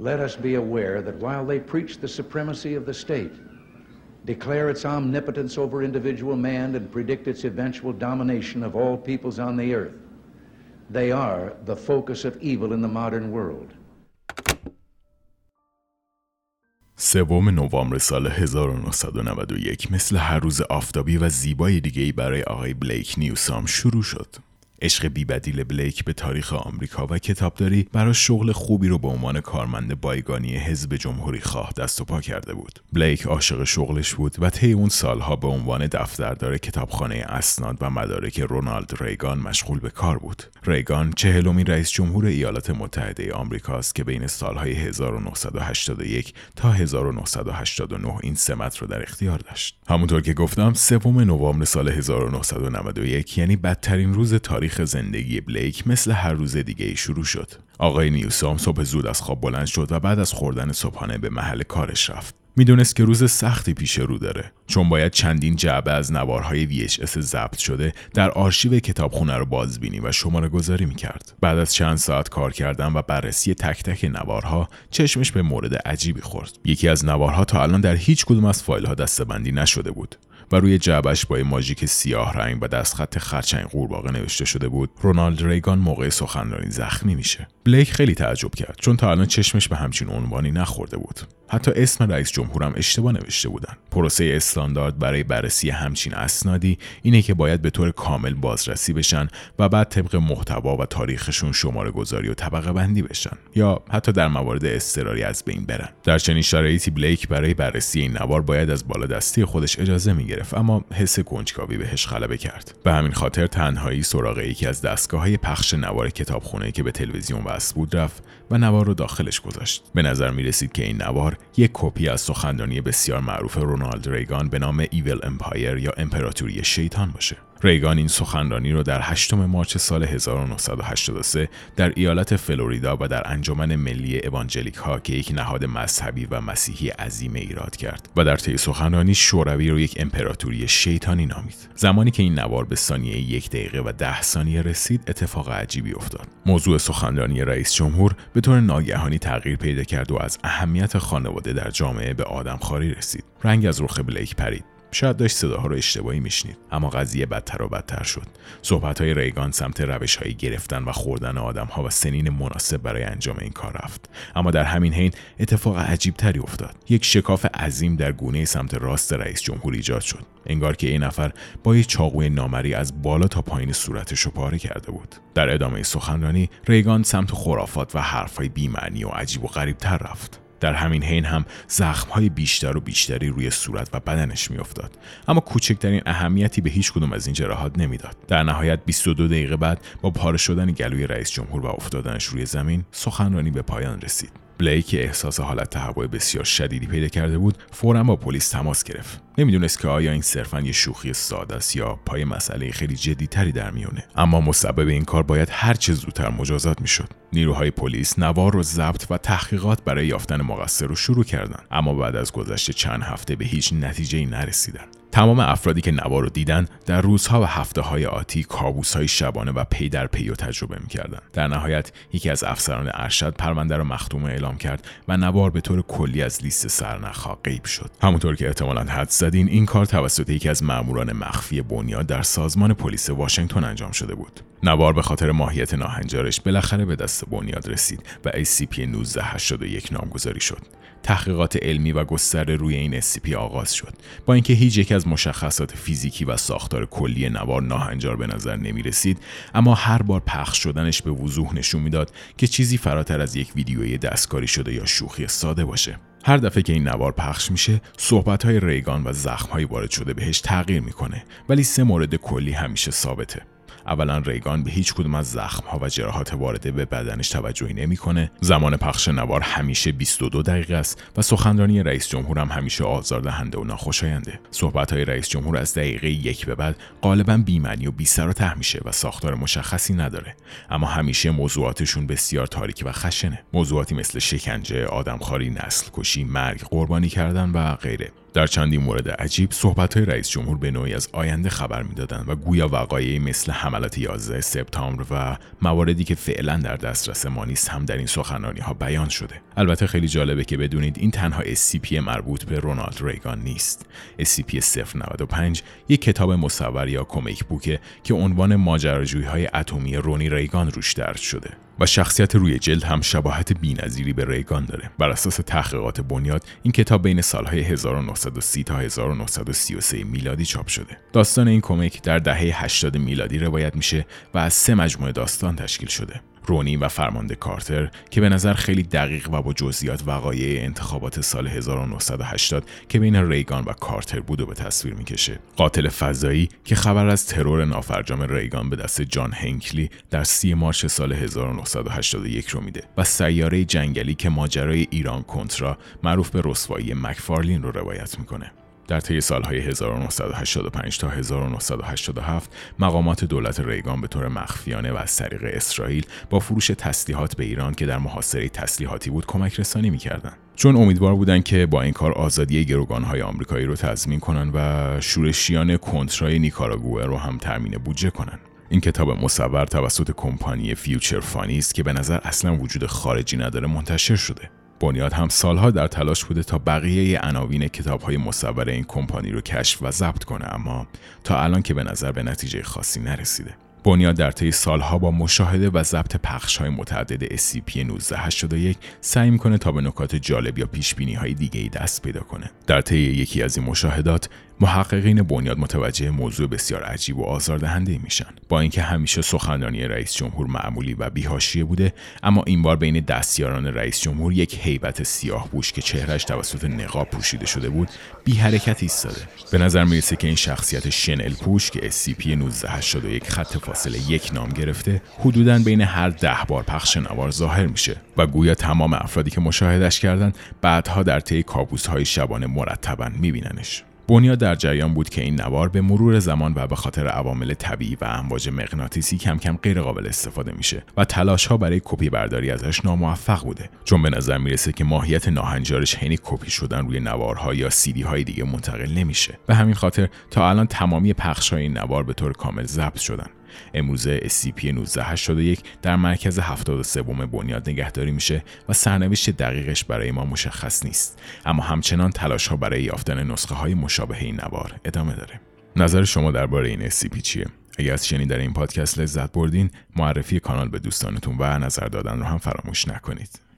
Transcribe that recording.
let us be aware that while they preach the supremacy of the state, declare its omnipotence over individual man, and predict its eventual domination of all peoples on the earth, they are the focus of evil in the modern world. سوم نوامبر سال 1991 مثل هر روز آفتابی و زیبای دیگهی برای آقای بلیک نیوسام شروع شد. عشق بیبدیل بلیک به تاریخ آمریکا و کتابداری برای شغل خوبی رو به عنوان کارمند بایگانی حزب جمهوری خواه دست و پا کرده بود. بلیک عاشق شغلش بود و طی اون سالها به عنوان دفتردار کتابخانه اسناد و مدارک رونالد ریگان مشغول به کار بود. ریگان چهلمین رئیس جمهور ایالات متحده آمریکاست که بین سالهای 1981 تا 1989 این سمت رو در اختیار داشت. همونطور که گفتم سوم نوامبر سال 1991 یعنی بدترین روز تاریخ تاریخ زندگی بلیک مثل هر روز دیگه ای شروع شد. آقای نیوسام صبح زود از خواب بلند شد و بعد از خوردن صبحانه به محل کارش رفت. می‌دونست که روز سختی پیش رو داره چون باید چندین جعبه از نوارهای VHS ضبط شده در آرشیو کتابخونه رو بازبینی و شماره گذاری می‌کرد. بعد از چند ساعت کار کردن و بررسی تک تک نوارها چشمش به مورد عجیبی خورد. یکی از نوارها تا الان در هیچ کدوم از فایل ها دستبندی نشده بود. و روی جعبش با ماژیک سیاه رنگ و دستخط خرچنگ قورباغه نوشته شده بود. رونالد ریگان موقع سخنرانی زخمی میشه. بلیک خیلی تعجب کرد چون تا الان چشمش به همچین عنوانی نخورده بود. حتی اسم رئیس جمهورم اشتباه نوشته بودن. پروسه استاندارد برای بررسی همچین اسنادی اینه که باید به طور کامل بازرسی بشن و بعد طبق محتوا و تاریخشون شماره گذاری و طبقه بندی بشن. یا حتی در موارد اضطراری از بین برن. در چنین شرایطی بلیک برای بررسی این نوار باید از بالا دستی خودش اجازه می‌گرفت اما حس کنجکاوی بهش غلبه کرد. به همین خاطر تنهایی سراغ یکی از دستگاه های پخش نوار کتابخونه که به تلویزیون وصل بود رفت و نوار رو داخلش گذاشت. به نظر می رسید که این نوار یک کپی از سخنرانی بسیار معروف رونالد ریگان به نام Evil Empire یا امپراتوری شیطان باشه. ریگان این سخنرانی رو در 8 March سال 1983 در ایالت فلوریدا و در انجمن ملی اوانجلیک ها که یک نهاد مذهبی و مسیحی عظیم ایراد کرد و در طی سخنرانی شوروی رو یک امپراتوری شیطانی نامید. زمانی که این نوار به ثانیه یک دقیقه و ده ثانیه رسید اتفاق عجیبی افتاد. موضوع سخنرانی رئیس جمهور به طور ناگهانی تغییر پیدا کرد و از اهمیت خانواده در جامعه به آدمخواری رسید. رنگ از رخ بلیک پرید. شاید داشت صداها رو اشتباهی میشنید اما قضیه بدتر و بدتر شد. صحبت های ریگان سمت روش های گرفتن و خوردن آدم ها و سنین مناسب برای انجام این کار رفت. اما در همین حین اتفاق عجیب تری افتاد. یک شکاف عظیم در گونه سمت راست رئیس جمهور ایجاد شد. انگار که این نفر با یک چاقوی نامری از بالا تا پایین صورتش رو پاره کرده بود. در ادامه سخنرانی ریگان سمت خرافات و حرفهای بیمعنی و عجیب و غریب تر رفت. در همین حین هم های بیشتر و بیشتری روی صورت و بدنش میافتاد. اما کوچکترین اهمیتی به هیچ کدوم از این جراحات نمی‌داد. در نهایت 22 دقیقه بعد با پاره شدن گلوی رئیس جمهور و افتادنش روی زمین سخنرانی به پایان رسید. بلیک که احساس حالت تهوع بسیار شدیدی پیدا کرده بود فورا با پلیس تماس گرفت. نمی‌دونست که آیا این صرفا یه شوخی ساده است یا پای مسئله خیلی جدیتری در میونه اما مسبب این کار باید هر چه زودتر مجازات می‌شد. نیروهای پلیس نوار رو ضبط و تحقیقات برای یافتن مقصر رو شروع کردند اما بعد از گذشت چند هفته به هیچ نتیجه ای نرسیدن تمام افرادی که نوار رو دیدن در روزها و هفته های آتی کابوس های شبانه و پی در پی و تجربه می‌کردن. در نهایت یکی از افسران ارشد پرونده رو مختومه اعلام کرد و نوار به طور کلی از لیست سرنخها غیب شد. همونطور که احتمالا حد زدین این کار توسط یکی از ماموران مخفی بنیاد در سازمان پلیس واشنگتن انجام شده بود. نوار به خاطر ماهیت ناهنجارش بالاخره به دست بنیاد رسید و ACP 1981 نامگذاری شد. تحقیقات علمی و گستره روی این SCP آغاز شد. با اینکه هیچ یک از مشخصات فیزیکی و ساختار کلی نوار ناهنجار به نظر نمی رسید اما هر بار پخش شدنش به وضوح نشون می‌داد که چیزی فراتر از یک ویدیوی دستکاری شده یا شوخی ساده باشه. هر دفعه که این نوار پخش میشه صحبت های ریگان و زخم وارد شده بهش تغییر می‌کنه ولی سه مورد کلی همیشه ثابته. اولا ریگان به هیچ کدوم از زخم ها و جراحات وارده به بدنش توجهی نمی‌کنه. زمان پخش نوار همیشه 22 دقیقه است و سخنرانی رئیس جمهور هم همیشه آزاردهنده و ناخوشاینده. صحبت های رئیس جمهور از دقیقه یک به بعد غالبا بیمعنی و بی سر و ته میشه و ساختار مشخصی نداره. اما همیشه موضوعاتشون بسیار تاریک و خشنه. موضوعاتی مثل شکنجه آدمخواری نسل کشی مرگ قربانی کردن و غیره. در چندین مورد عجیب صحبت رئیس جمهور به نوعی از آینده خبر می‌دادند و گویا وقایعی مثل حملات 11 سپتامبر و مواردی که فعلا در دسترس ما نیست هم در این سخنرانی ها بیان شده. البته خیلی جالبه که بدونید این تنها SCP مربوط به رونالد ریگان نیست. SCP 095 یک کتاب مصور یا کمیک بوکه که عنوان ماجراجویی های اتمی رونی ریگان روش درج شده. و شخصیت روی جلد هم شباهت بینظیری به ریگان داره. بر اساس تحقیقات بنیاد این کتاب بین سالهای 1930 تا 1933 میلادی چاپ شده. داستان این کمیک در دهه 80 میلادی روایت میشه و از سه مجموعه داستان تشکیل شده. رونی و فرمانده کارتر که به نظر خیلی دقیق و با جزئیات وقایع انتخابات سال 1980 که بین ریگان و کارتر بود و به تصویر می‌کشه. قاتل فضایی که خبر از ترور نافرجام ریگان به دست جان هنکلی در سی مارچ سال 1981 رو میده و سیاره جنگلی که ماجرای ایران کنترا معروف به رسوایی مکفارلین رو روایت می‌کنه. در طی سالهای 1985 تا 1987 مقامات دولت ریگان به طور مخفیانه و از طریق اسرائیل با فروش تسلیحات به ایران که در محاصره تسلیحاتی بود کمک رسانی می‌کردند. چون امیدوار بودند که با این کار آزادی گروگانهای آمریکایی رو تضمین کنند و شورشیان کنترای نیکاراگوئه رو هم تامین بودجه کنند این کتاب مصور توسط کمپانی فیوچر فانی است که به نظر اصلا وجود خارجی نداره منتشر شده. بنیاد هم سالها در تلاش بوده تا بقیه عناوین کتاب های مصور این کمپانی رو کشف و ضبط کنه اما تا الان که به نظر به نتیجه خاصی نرسیده بنیاد در طی سالها با مشاهده و ضبط پخش های متعدد SCP 1981 سعی می‌کنه تا به نکات جالب یا پیش های دیگه ای دست پیدا کنه. در طی یکی از این مشاهدات محققین بنیاد متوجه موضوع بسیار عجیب و آزاردهنده میشن. با اینکه همیشه سخنرانی رئیس جمهور معمولی و بیهاشیه بوده اما این بار بین دستیاران رئیس جمهور یک هیبت سیاه بوش که چهرش توسط نقاب پوشیده شده بود بی حرکت ایستاده. به نظر می‌رسه که این شخصیت شنل پوش که SCP 1981 خط فاصله یک نام گرفته حدودا بین هر ده بار پخش نوار ظاهر میشه و گویا تمام افرادی که مشاهدش کردن بعدها در طی کابوس های شبانه مرتبا میبیننش. بنیاد در جریان بود که این نوار به مرور زمان و به خاطر عوامل طبیعی و امواج مغناطیسی کم کم غیر قابل استفاده میشه و تلاش ها برای کپی برداری ازش ناموفق بوده. چون به نظر می‌رسه که ماهیت ناهنجارش حین کپی شدن روی نوارها یا سیدی های دیگه منتقل نمیشه. به همین خاطر تا الان تمامی پخش های این نوار به طور کامل ضبط شدن. امروزه SCP 1981 در مرکز 73 بنیاد نگهداری میشه و سرنوشت دقیقش برای ما مشخص نیست. اما همچنان تلاش ها برای یافتن نسخه های مشابه این نوار ادامه داره. نظر شما درباره این SCP چیه؟ اگر از شنیدن این پادکست لذت بردین معرفی کانال به دوستانتون و نظر دادن رو هم فراموش نکنید.